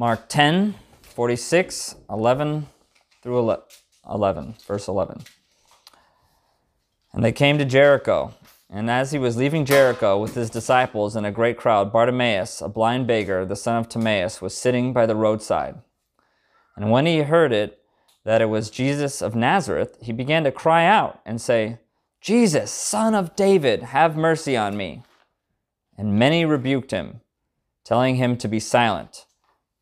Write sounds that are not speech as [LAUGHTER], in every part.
Mark 10, 46, 11 through 11, verse 11. And they came to Jericho. And as he was leaving Jericho with his disciples and a great crowd, Bartimaeus, a blind beggar, the son of Timaeus, was sitting by the roadside. And when he heard it, that it was Jesus of Nazareth, he began to cry out and say, Jesus, son of David, have mercy on me. And many rebuked him, telling him to be silent.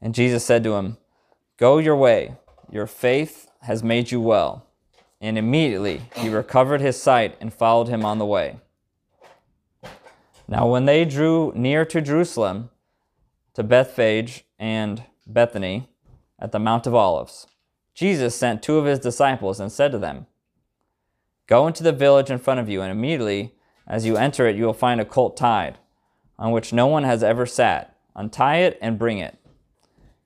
And Jesus said to him, Go your way, your faith has made you well. And immediately he recovered his sight and followed him on the way. Now, when they drew near to Jerusalem, to Bethphage and Bethany at the Mount of Olives, Jesus sent two of his disciples and said to them, Go into the village in front of you, and immediately as you enter it, you will find a colt tied, on which no one has ever sat. Untie it and bring it.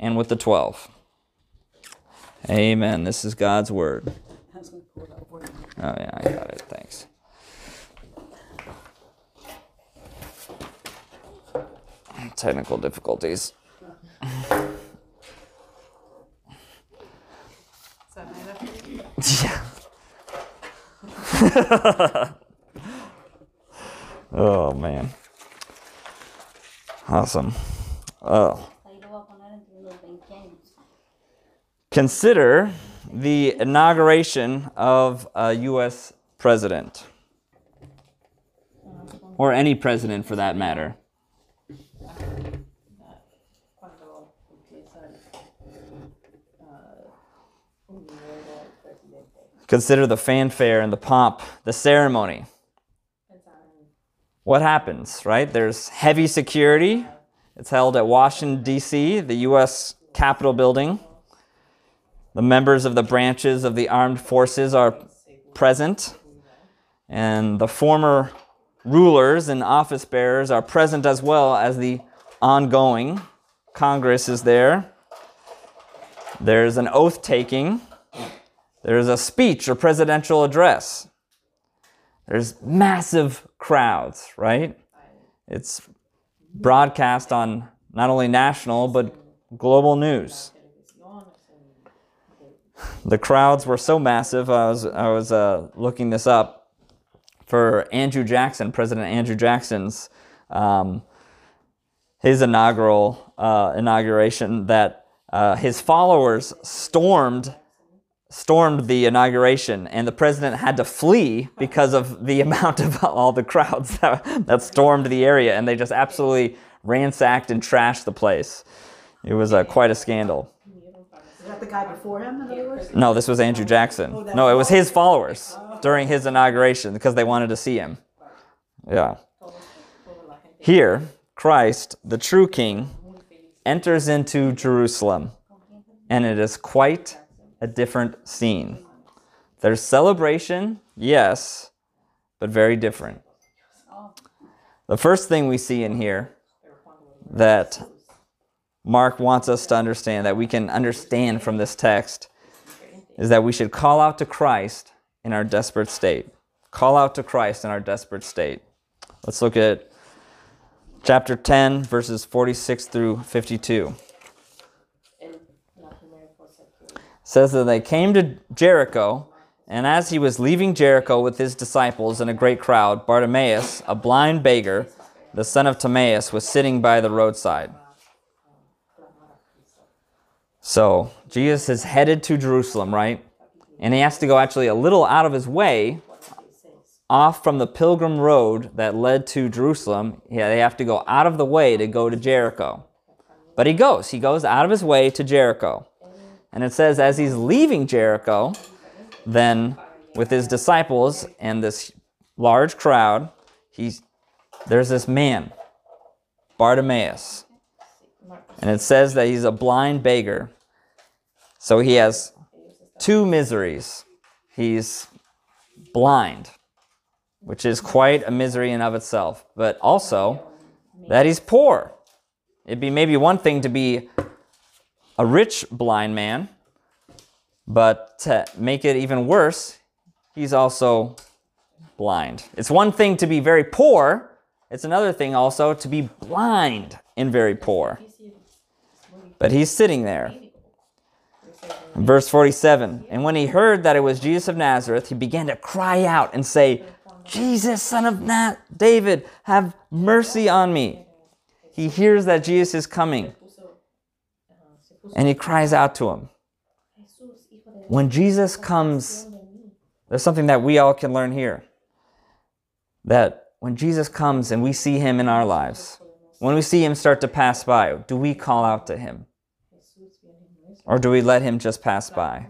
and with the twelve. Amen. This is God's word. Oh, yeah, I got it. Thanks. Technical difficulties. [LAUGHS] Yeah. [LAUGHS] oh man. Awesome. Oh. Consider the inauguration of a U.S. president, or any president for that matter. Consider the fanfare and the pomp, the ceremony. What happens, right? There's heavy security. It's held at Washington, D.C., the U.S. Capitol building. The members of the branches of the armed forces are present, and the former rulers and office bearers are present as well as the ongoing. Congress is there. There's an oath taking there's a speech or presidential address. There's massive crowds, right? It's broadcast on not only national but global news. The crowds were so massive. I was I was uh, looking this up for Andrew Jackson, President Andrew Jackson's um, his inaugural uh, inauguration. That uh, his followers stormed stormed the inauguration, and the president had to flee because of the [LAUGHS] amount of all the crowds that, that stormed the area, and they just absolutely ransacked and trashed the place. It was uh, quite a scandal. That the guy before him, in other words? No, this was Andrew Jackson. Oh, no, it was his followers oh. during his inauguration because they wanted to see him. Yeah. Here, Christ, the true king, enters into Jerusalem, and it is quite a different scene. There's celebration, yes, but very different. The first thing we see in here that Mark wants us to understand, that we can understand from this text, is that we should call out to Christ in our desperate state. Call out to Christ in our desperate state. Let's look at chapter 10, verses 46 through 52. en la primera cosa que It says that they came to Jericho, and as he was leaving Jericho with his disciples and a great crowd, Bartimaeus, a blind beggar, the son of Timaeus, was sitting by the roadside. So Jesus is headed to Jerusalem, right? And he has to go actually a little out of his way, off from the pilgrim road that led to Jerusalem. Yeah, they have to go out of the way to go to Jericho. But he goes. He goes out of his way to Jericho. And it says, as he's leaving Jericho, then with his disciples and this large crowd, he's there's this man, Bartimaeus. And it says that he's a blind beggar. So he has two miseries. He's blind, which is quite a misery in of itself, but also that he's poor. It'd be maybe one thing to be a rich blind man, but to make it even worse, he's also blind. It's one thing to be very poor, it's another thing also to be blind and very poor. But he's sitting there. Verse 47 And when he heard that it was Jesus of Nazareth, he began to cry out and say, Jesus, son of Na- David, have mercy on me. He hears that Jesus is coming and he cries out to him. When Jesus comes, there's something that we all can learn here. That when Jesus comes and we see him in our lives, when we see him start to pass by, do we call out to him? Or do we let him just pass by?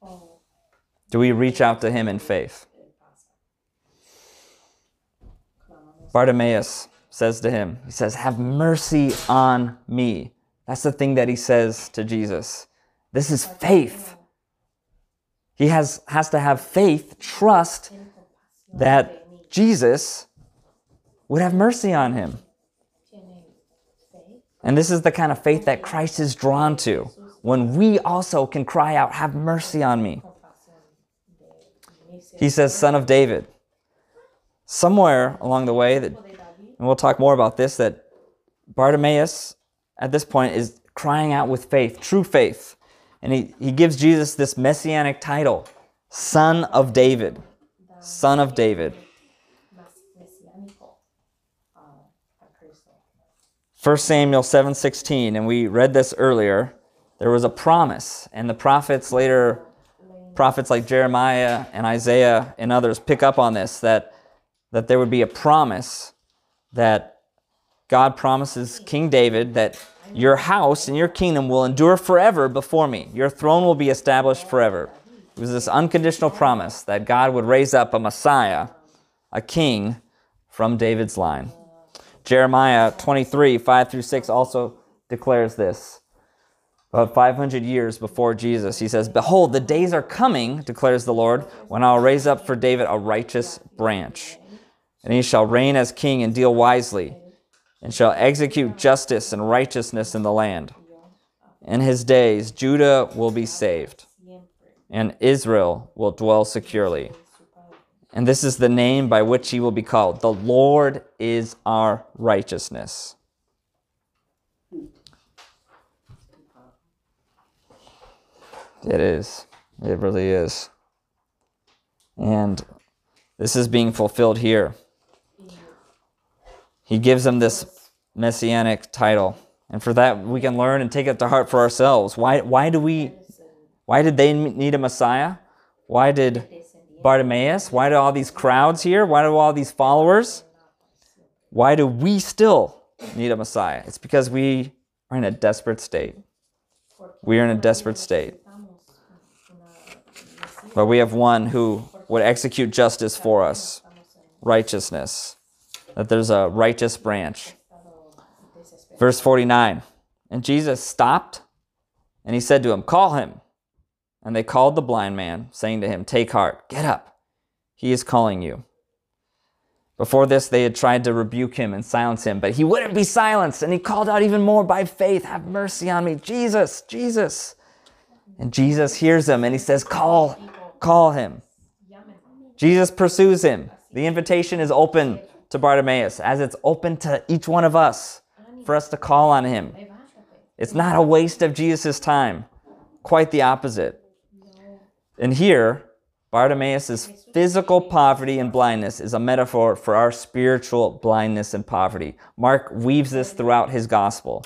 Oh, Do we reach out to him in faith? él pasa. Clamamos Bartimaeus says to him, He says, Have mercy on me. That's the thing that he says to Jesus. This is faith. He has, has to have faith, trust that. Jesus would have mercy on him. And this is the kind of faith that Christ is drawn to when we also can cry out, Have mercy on me. He says, Son of David. Somewhere along the way, that, and we'll talk more about this, that Bartimaeus at this point is crying out with faith, true faith. And he, he gives Jesus this messianic title Son of David. Son of David. más mesiánico a, a Cristo. 1 Samuel 7:16 and we read this earlier. There was a promise and the prophets later prophets like Jeremiah and Isaiah and others pick up on this that that there would be a promise that God promises King David that your house and your kingdom will endure forever before me. Your throne will be established forever. It was this unconditional promise that God would raise up a Messiah a king from David's line Jeremiah 23, 5 through 6 also declares this. About 500 years before Jesus, he says, Behold, the days are coming, declares the Lord, when I'll raise up for David a righteous branch. And he shall reign as king and deal wisely, and shall execute justice and righteousness in the land. In his days, Judah will be saved, and Israel will dwell securely. And this is the name by which he will be called. The Lord is our righteousness. It is. It really is. And this is being fulfilled here. He gives them this messianic title. And for that, we can learn and take it to heart for ourselves. Why, why do we, why did they need a Messiah? Why did Bartimaeus? Why do all these crowds here? Why do all these followers? Why do we still need a Messiah? It's because we are in a desperate state. We are in a desperate state. But we have one who would execute justice for us, righteousness, that there's a righteous branch. Verse 49 And Jesus stopped and he said to him, Call him. And they called the blind man, saying to him, Take heart, get up. He is calling you. Before this, they had tried to rebuke him and silence him, but he wouldn't be silenced. And he called out even more by faith, Have mercy on me. Jesus, Jesus. And Jesus hears him and he says, Call, call him. Jesus pursues him. The invitation is open to Bartimaeus, as it's open to each one of us for us to call on him. It's not a waste of Jesus' time, quite the opposite. And here, Bartimaeus' physical poverty and blindness is a metaphor for our spiritual blindness and poverty. Mark weaves this throughout his gospel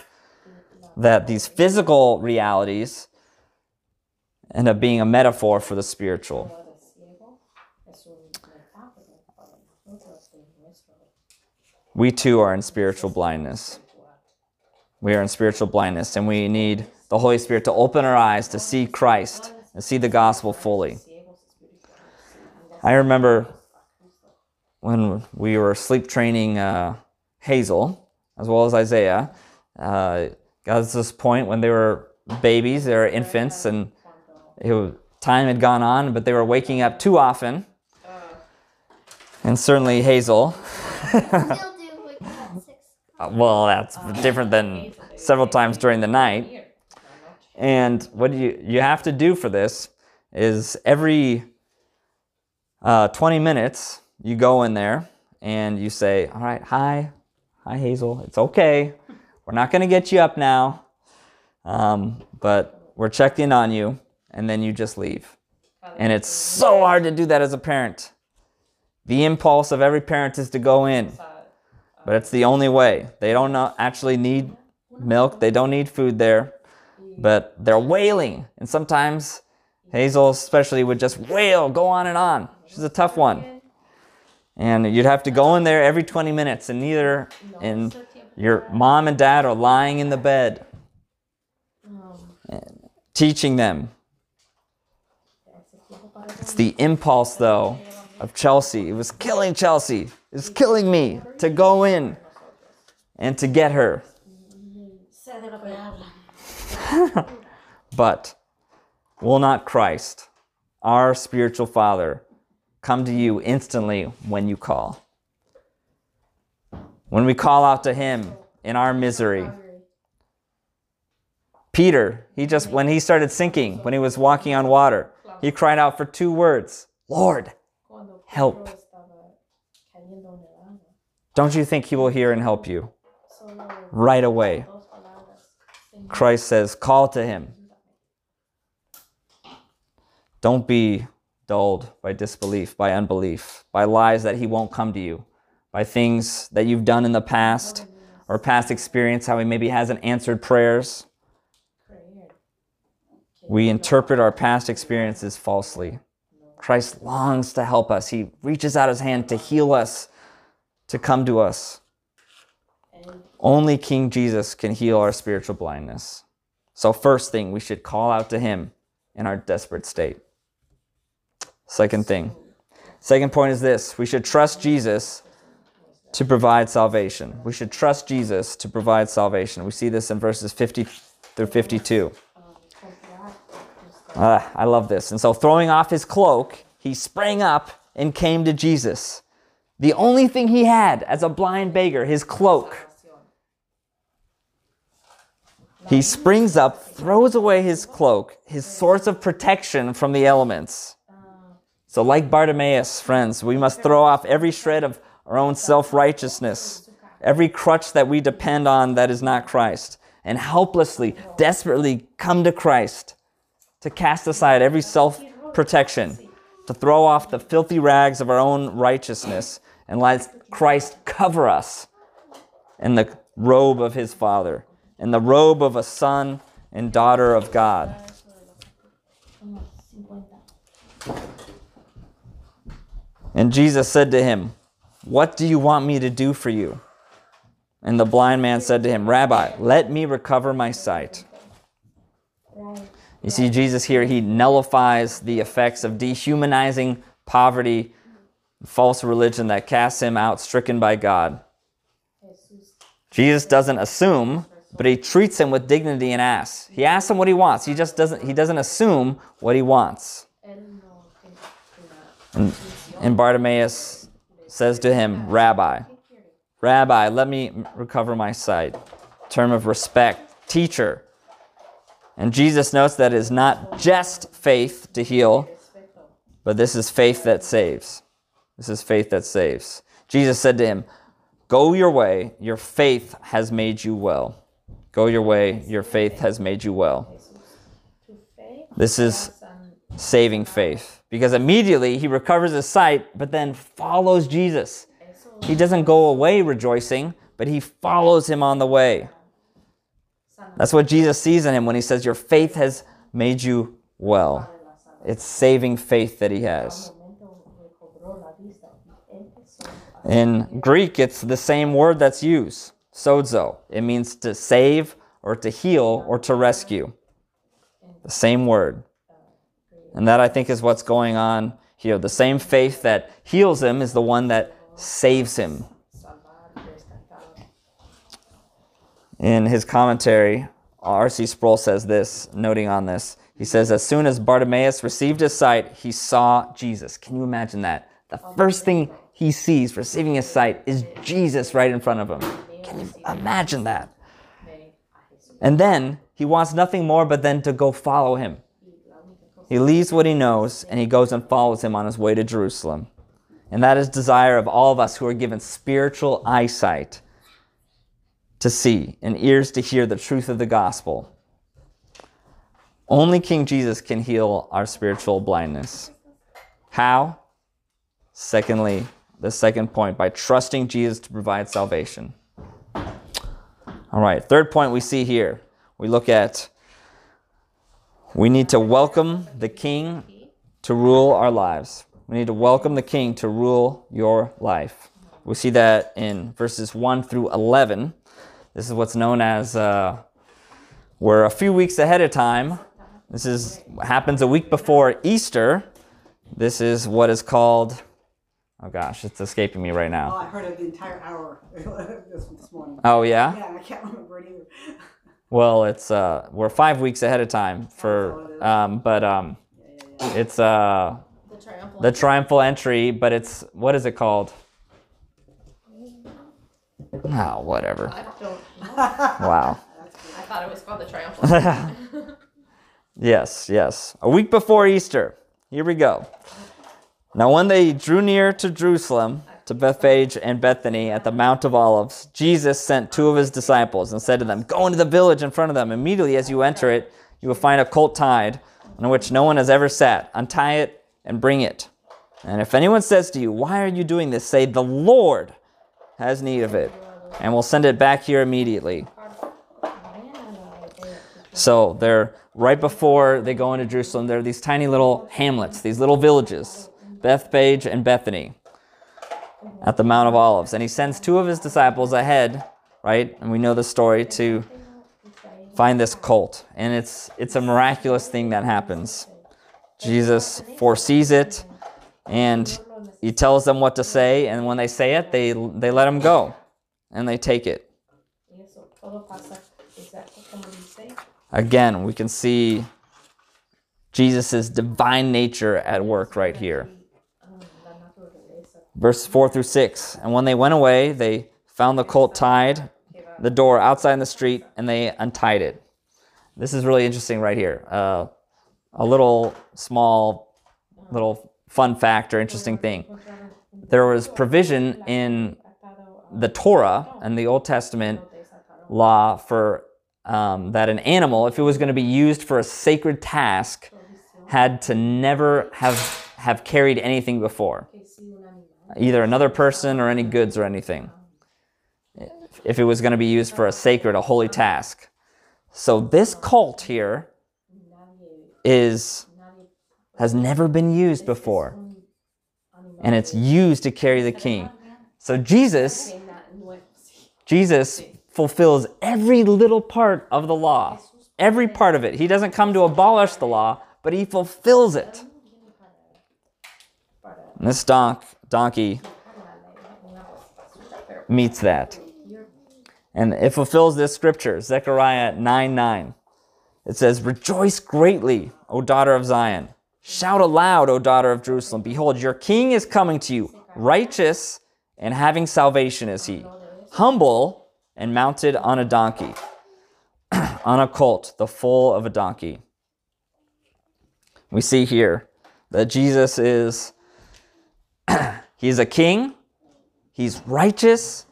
that these physical realities end up being a metaphor for the spiritual. Lo de ciego es un metáforo para nosotros de nuestro We too are in spiritual blindness. We are in spiritual blindness, and we need the Holy Spirit to open our eyes to see Christ and see the gospel fully. I remember when we were sleep training uh, Hazel as well as Isaiah. Uh, got to this point when they were babies, they were infants, and was, time had gone on, but they were waking up too often. And certainly Hazel. Still do wake up at six. Uh, well, that's different than several times during the night. And what you you have to do for this is every uh, 20 minutes you go in there and you say, "All right, hi, hi Hazel, it's okay. We're not going to get you up now, um, but we're checking on you." And then you just leave. And it's so hard to do that as a parent. The impulse of every parent is to go in, but it's the only way. They don't actually need milk, they don't need food there, but they're wailing. And sometimes Hazel, especially, would just wail, go on and on. She's a tough one. And you'd have to go in there every 20 minutes, and neither, and your mom and dad are lying in the bed, teaching them. It's the impulse, though, of Chelsea. It was killing Chelsea. It was killing me to go in and to get her. [LAUGHS] But will not Christ, our spiritual Father, come to you instantly when you call? When we call out to Him in our misery. Peter, he just, when he started sinking, when he was walking on water, he cried out for two words Lord, Help. Don't you think He will hear and help you right away? Christ says, call to Him. Don't be dulled by disbelief, by unbelief, by lies that He won't come to you, by things that you've done in the past or past experience, how He maybe hasn't answered prayers. We interpret our past experiences falsely. Christ longs to help us. He reaches out His hand to heal us, to come to us. Only King Jesus can heal our spiritual blindness. So, first thing, we should call out to Him in our desperate state. Second thing, second point is this we should trust Jesus to provide salvation. We should trust Jesus to provide salvation. We see this in verses 50 through 52. um, Ah, I love this. And so, throwing off his cloak, he sprang up and came to Jesus. The only thing he had as a blind beggar, his cloak. He springs up, throws away his cloak, his source of protection from the elements. So, like Bartimaeus, friends, we must throw off every shred of our own self righteousness, every crutch that we depend on that is not Christ, and helplessly, desperately come to Christ to cast aside every self protection, to throw off the filthy rags of our own righteousness, and let Christ cover us in the robe of his Father, in the robe of a son and daughter of God. And Jesus said to him, What do you want me to do for you? And the blind man said to him, Rabbi, let me recover my sight. You see, Jesus here, he nullifies the effects of dehumanizing poverty, false religion that casts him out stricken by God. Jesus doesn't assume, but he treats him with dignity and asks. He asks him what he wants. He just doesn't he doesn't assume what he wants. Una And Bartimaeus says to him, Rabbi, Rabbi, let me recover my sight. Term of respect, teacher. And Jesus notes that it is not just faith to heal, but this is faith that saves. This is faith that saves. Jesus said to him, Go your way, your faith has made you well. Go your way, your faith has made you well. This is saving faith because immediately he recovers his sight, but then follows Jesus. He doesn't go away rejoicing, but he follows him on the way. That's what Jesus sees in him when he says, Your faith has made you well. It's saving faith that he has. In Greek, it's the same word that's used, sozo. It means to save or to heal or to rescue. The same word. And that I think is what's going on here. The same faith that heals him is the one that saves him. In his commentary, R.C. Sproul says this, noting on this. He says, As soon as Bartimaeus received his sight, he saw Jesus. Can you imagine that? The first thing he sees receiving his sight is Jesus right in front of him. Can you imagine that? And then he wants nothing more but then to go follow him. He leaves what he knows and he goes and follows him on his way to Jerusalem. And that is desire of all of us who are given spiritual eyesight to see and ears to hear the truth of the gospel. Only King Jesus can heal our spiritual blindness. How? Secondly, the second point, by trusting Jesus to provide salvation. All right, third point we see here. We look at we need to welcome the king to rule our lives. We need to welcome the king to rule your life. We see that in verses 1 through 11. This is what's known as uh, we're a few weeks ahead of time. This is happens a week before Easter. This is what is called oh gosh, it's escaping me right now. Oh. I heard it the entire hour [LAUGHS] this, this morning. Oh yeah? Yeah, I can't remember it either. [LAUGHS] Well, it's uh we're 5 weeks ahead of time for um but um it's uh The triumphal. the triumphal entry, but it's what is it called? Oh, whatever. I don't know. [LAUGHS] Wow. I thought it was called the triumphal. Yes, yes. A week before Easter. Here we go. Now, when they drew near to Jerusalem, to Bethphage and Bethany at the Mount of Olives, Jesus sent two of his disciples and said to them, Go into the village in front of them. Immediately as you enter it, you will find a colt tied on which no one has ever sat. Untie it and bring it. And if anyone says to you, Why are you doing this? say, The Lord has need of it, and we'll send it back here immediately. So they're right before they go into Jerusalem. There are these tiny little hamlets, these little villages, Bethphage and Bethany, at the Mount of Olives. And he sends two of his disciples ahead, right? And we know the story to find this colt. And it's it's a miraculous thing that happens. Jesus foresees it, and he tells them what to say. And when they say it, they they let him go, and they take it. Again, we can see Jesus' divine nature at work right here. Verse 4 through 6. And when they went away, they found the colt tied, the door outside in the street, and they untied it. This is really interesting right here. Uh, a little small, little fun fact or interesting thing. There was provision in the Torah and the Old Testament law for um, that an animal, if it was going to be used for a sacred task, had to never have have carried anything before, either another person or any goods or anything. If it was going to be used for a sacred, a holy task. So this cult here is has never been used before, and it's used to carry the king. So Jesus. Jesus fulfills every little part of the law. Every part of it. He doesn't come to abolish the law, but he fulfills it. And this donk, donkey meets that. And it fulfills this scripture, Zechariah 9 9. It says, Rejoice greatly, O daughter of Zion. Shout aloud, O daughter of Jerusalem. Behold, your king is coming to you. Righteous and having salvation is he. Humble and mounted on a donkey. [CLEARS THROAT] on a colt, the foal of a donkey. We see here that Jesus is [CLEARS THROAT] he's a king, he's righteous,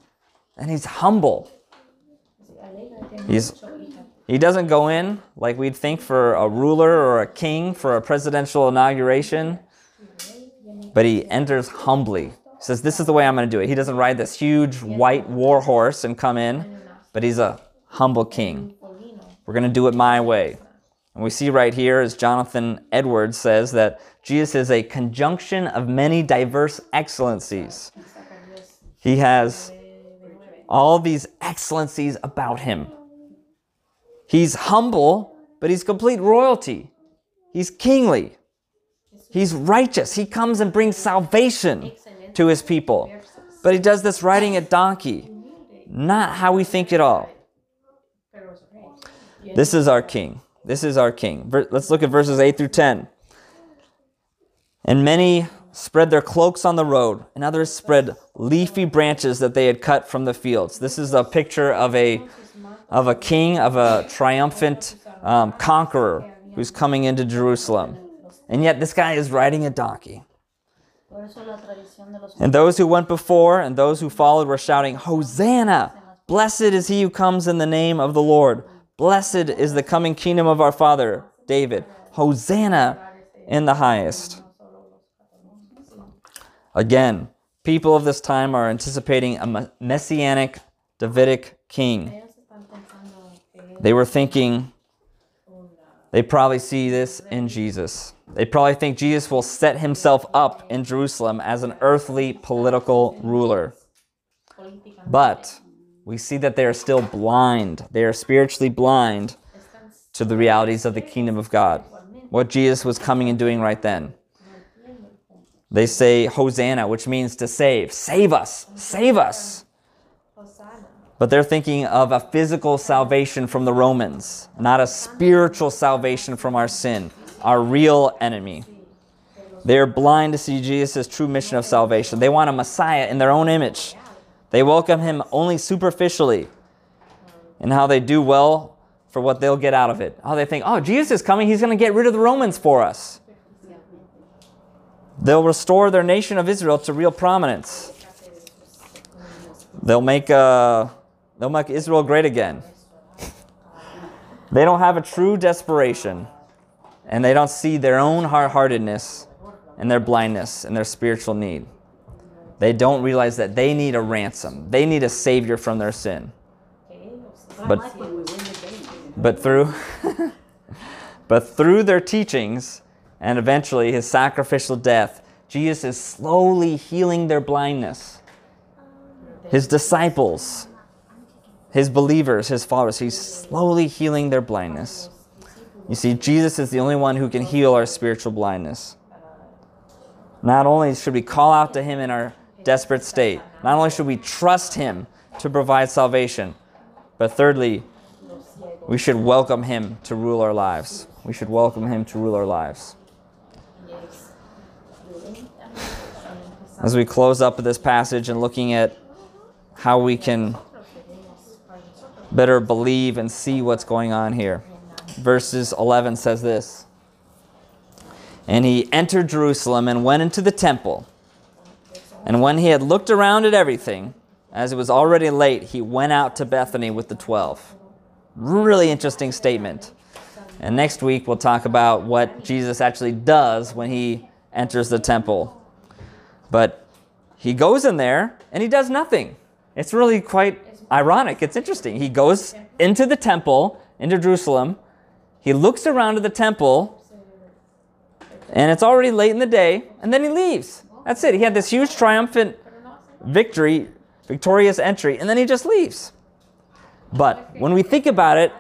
and he's humble. He's he doesn't go in like we'd think for a ruler or a king for a presidential inauguration, but he enters humbly. He says, This is the way I'm going to do it. He doesn't ride this huge white war horse and come in, but he's a humble king. We're going to do it my way. And we see right here, as Jonathan Edwards says, that Jesus is a conjunction of many diverse excellencies. He has all these excellencies about him. He's humble, but he's complete royalty. He's kingly. He's righteous. He comes and brings salvation to his people. But he does this riding a donkey. Not how we think at all. This is our king. This is our king. Let's look at verses 8 through 10. And many spread their cloaks on the road, and others spread leafy branches that they had cut from the fields. This is a picture of a of a king, of a triumphant um, conqueror who's coming into Jerusalem. And yet this guy is riding a donkey. And those who went before and those who followed were shouting, Hosanna! Blessed is he who comes in the name of the Lord. Blessed is the coming kingdom of our father, David. Hosanna in the highest. Again, people of this time are anticipating a messianic Davidic king. They were thinking, they probably see this in Jesus. They probably think Jesus will set himself up in Jerusalem as an earthly political ruler. But we see that they are still blind. They are spiritually blind to the realities of the kingdom of God. What Jesus was coming and doing right then. They say Hosanna, which means to save. Save us! Save us! But they're thinking of a physical salvation from the Romans, not a spiritual salvation from our sin, our real enemy. They're blind to see Jesus' true mission of salvation. They want a Messiah in their own image. They welcome him only superficially and how they do well for what they'll get out of it. How they think, oh, Jesus is coming. He's going to get rid of the Romans for us. They'll restore their nation of Israel to real prominence. They'll make, uh, they'll make Israel great again. [LAUGHS] They don't have a true desperation, and they don't see their own hard heartedness and their blindness and their spiritual need. They don't realize that they need a ransom, they need a savior from their sin. But, but through [LAUGHS] but through their teachings and eventually his sacrificial death, Jesus is slowly healing their blindness. His disciples, his believers, his followers, he's slowly healing their blindness. You see, Jesus is the only one who can heal our spiritual blindness. Not only should we call out to him in our desperate state, not only should we trust him to provide salvation, but thirdly, we should welcome him to rule our lives. We should welcome him to rule our lives. As we close up this passage and looking at how we can better believe and see what's going on here. Verses 11 says this And he entered Jerusalem and went into the temple. And when he had looked around at everything, as it was already late, he went out to Bethany with the twelve. Really interesting statement. And next week we'll talk about what Jesus actually does when he enters the temple. But he goes in there and he does nothing. It's really quite ironic. It's interesting. He goes into the temple, into Jerusalem. He looks around at the temple, and it's already late in the day, and then he leaves. That's it. He had this huge triumphant victory, victorious entry, and then he just leaves. But when we think about it,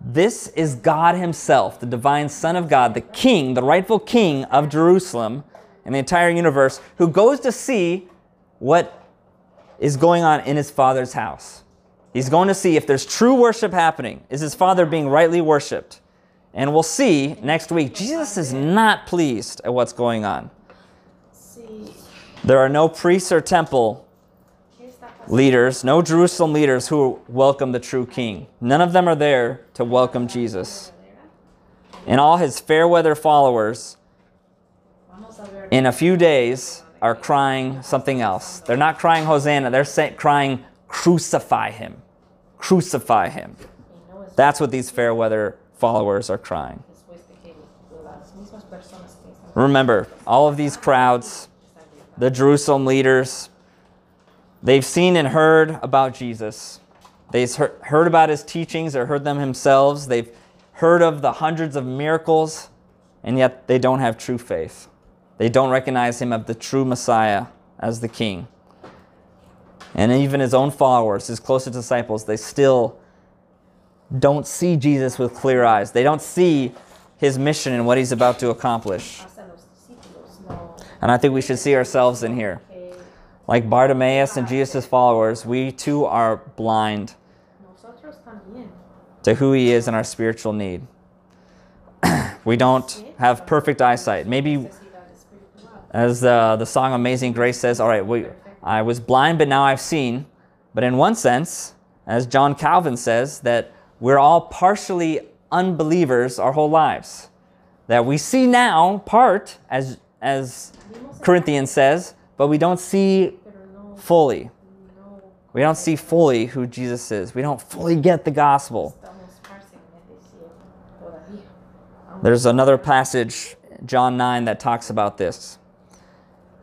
this is God Himself, the divine Son of God, the King, the rightful King of Jerusalem and the entire universe, who goes to see what is going on in His Father's house. He's going to see if there's true worship happening. Is His Father being rightly worshiped? And we'll see next week, Jesus is not pleased at what's going on. There are no priests or temple leaders, no Jerusalem leaders who welcome the true king. None of them are there to welcome Jesus. And all his fair weather followers, in a few days, are crying something else. They're not crying Hosanna, they're crying, Crucify him. Crucify him. That's what these fair weather followers are crying. Remember, all of these crowds. The Jerusalem leaders, they've seen and heard about Jesus. They've heard, about his teachings or heard them themselves. They've heard of the hundreds of miracles, and yet they don't have true faith. They don't recognize him as the true Messiah, as the King. And even his own followers, his closest disciples, they still don't see Jesus with clear eyes. They don't see his mission and what he's about to accomplish. And I think we should see ourselves in here. Like Bartimaeus and Jesus' followers, we too are blind to who he is and our spiritual need. [CLEARS THROAT] we don't have perfect eyesight. Maybe, as uh, the song Amazing Grace says, all right, we, I was blind, but now I've seen. But in one sense, as John Calvin says, that we're all partially unbelievers our whole lives. That we see now part, as, as Corinthians says, but we don't see fully. We don't see fully who Jesus is. We don't fully get the gospel. There's another passage, John 9, that talks about this.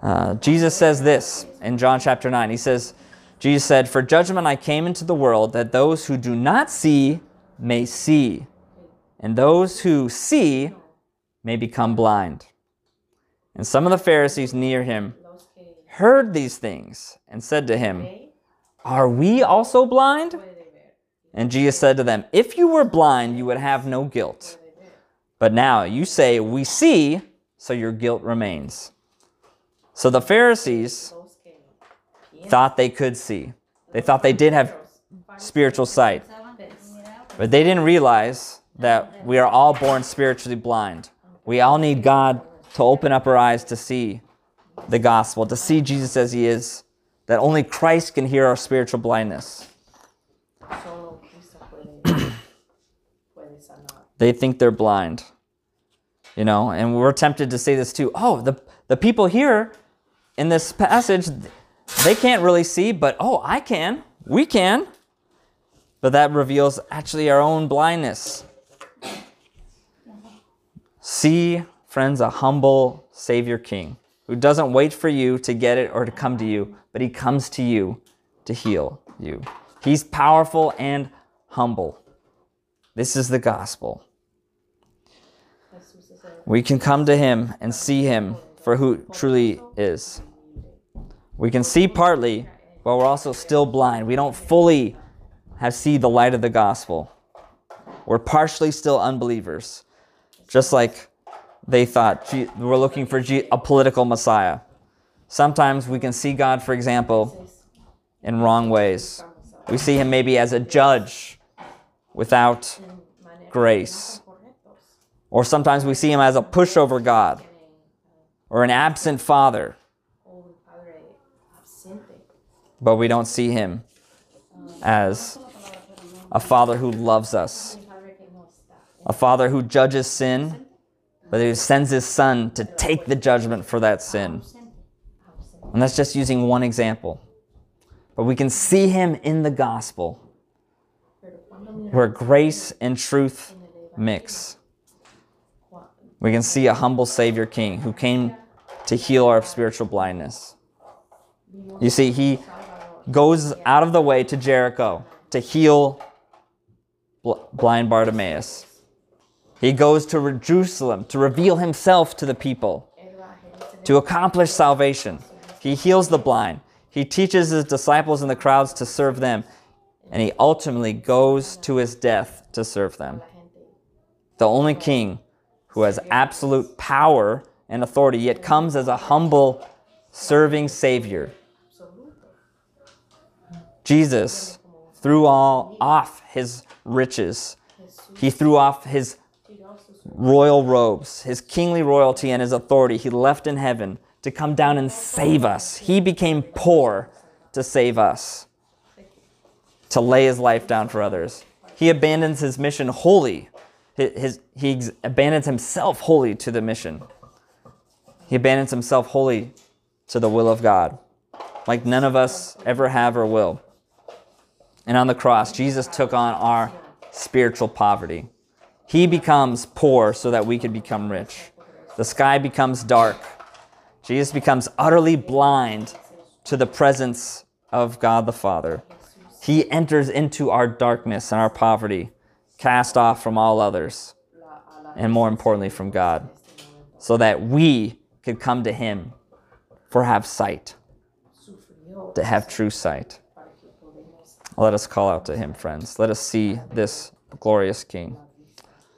Uh, Jesus says this in John chapter 9. He says, Jesus said, For judgment I came into the world that those who do not see may see, and those who see may become blind. And some of the Pharisees near him heard these things and said to him, Are we also blind? And Jesus said to them, If you were blind, you would have no guilt. But now you say, We see, so your guilt remains. So the Pharisees thought they could see. They thought they did have spiritual sight. But they didn't realize that we are all born spiritually blind. We all need God to open up our eyes to see the gospel, to see Jesus as he is, that only Christ can heal our spiritual blindness. they think they're blind. You know, and we're tempted to say this too. Oh, the, the people here in this passage, they can't really see, but oh, I can. We can. But that reveals actually our own blindness. See, friends, a humble Savior King who doesn't wait for you to get it or to come to you, but he comes to you to heal you. He's powerful and humble. This is the gospel. We can come to him and see him for who truly is. We can see partly, but we're also still blind. We don't fully have see the light of the gospel. We're partially still unbelievers. Just like they thought we're looking for a political messiah. Sometimes we can see God, for example, in wrong ways. We see him maybe as a judge without grace. Or sometimes we see him as a pushover God or an absent father, but we don't see him as a father who loves us, a father who judges sin, but he sends his son to take the judgment for that sin. And that's just using one example. But we can see him in the gospel where grace and truth mix. We can see a humble Savior King who came to heal our spiritual blindness. You see, he goes out of the way to Jericho to heal bl- blind Bartimaeus. He goes to Jerusalem to reveal himself to the people, to accomplish salvation. He heals the blind. He teaches his disciples and the crowds to serve them. And he ultimately goes to his death to serve them the only king who has absolute power and authority, yet comes as a humble, serving Savior. Jesus threw all off his riches. He threw off his royal robes, his kingly royalty, and his authority. He left in heaven to come down and save us. He became poor to save us. to lay his life down for others. He abandons his mission wholly. His, he abandons himself wholly to the mission. He abandons himself wholly to the will of God, like none of us ever have or will. And on the cross, Jesus took on our spiritual poverty. He becomes poor so that we could become rich. The sky becomes dark. Jesus becomes utterly blind to the presence of God the Father. He enters into our darkness and our poverty, cast off from all others, and more importantly, from God, so that we could come to Him for have sight, to have true sight. Let us call out to Him, friends. Let us see this glorious King.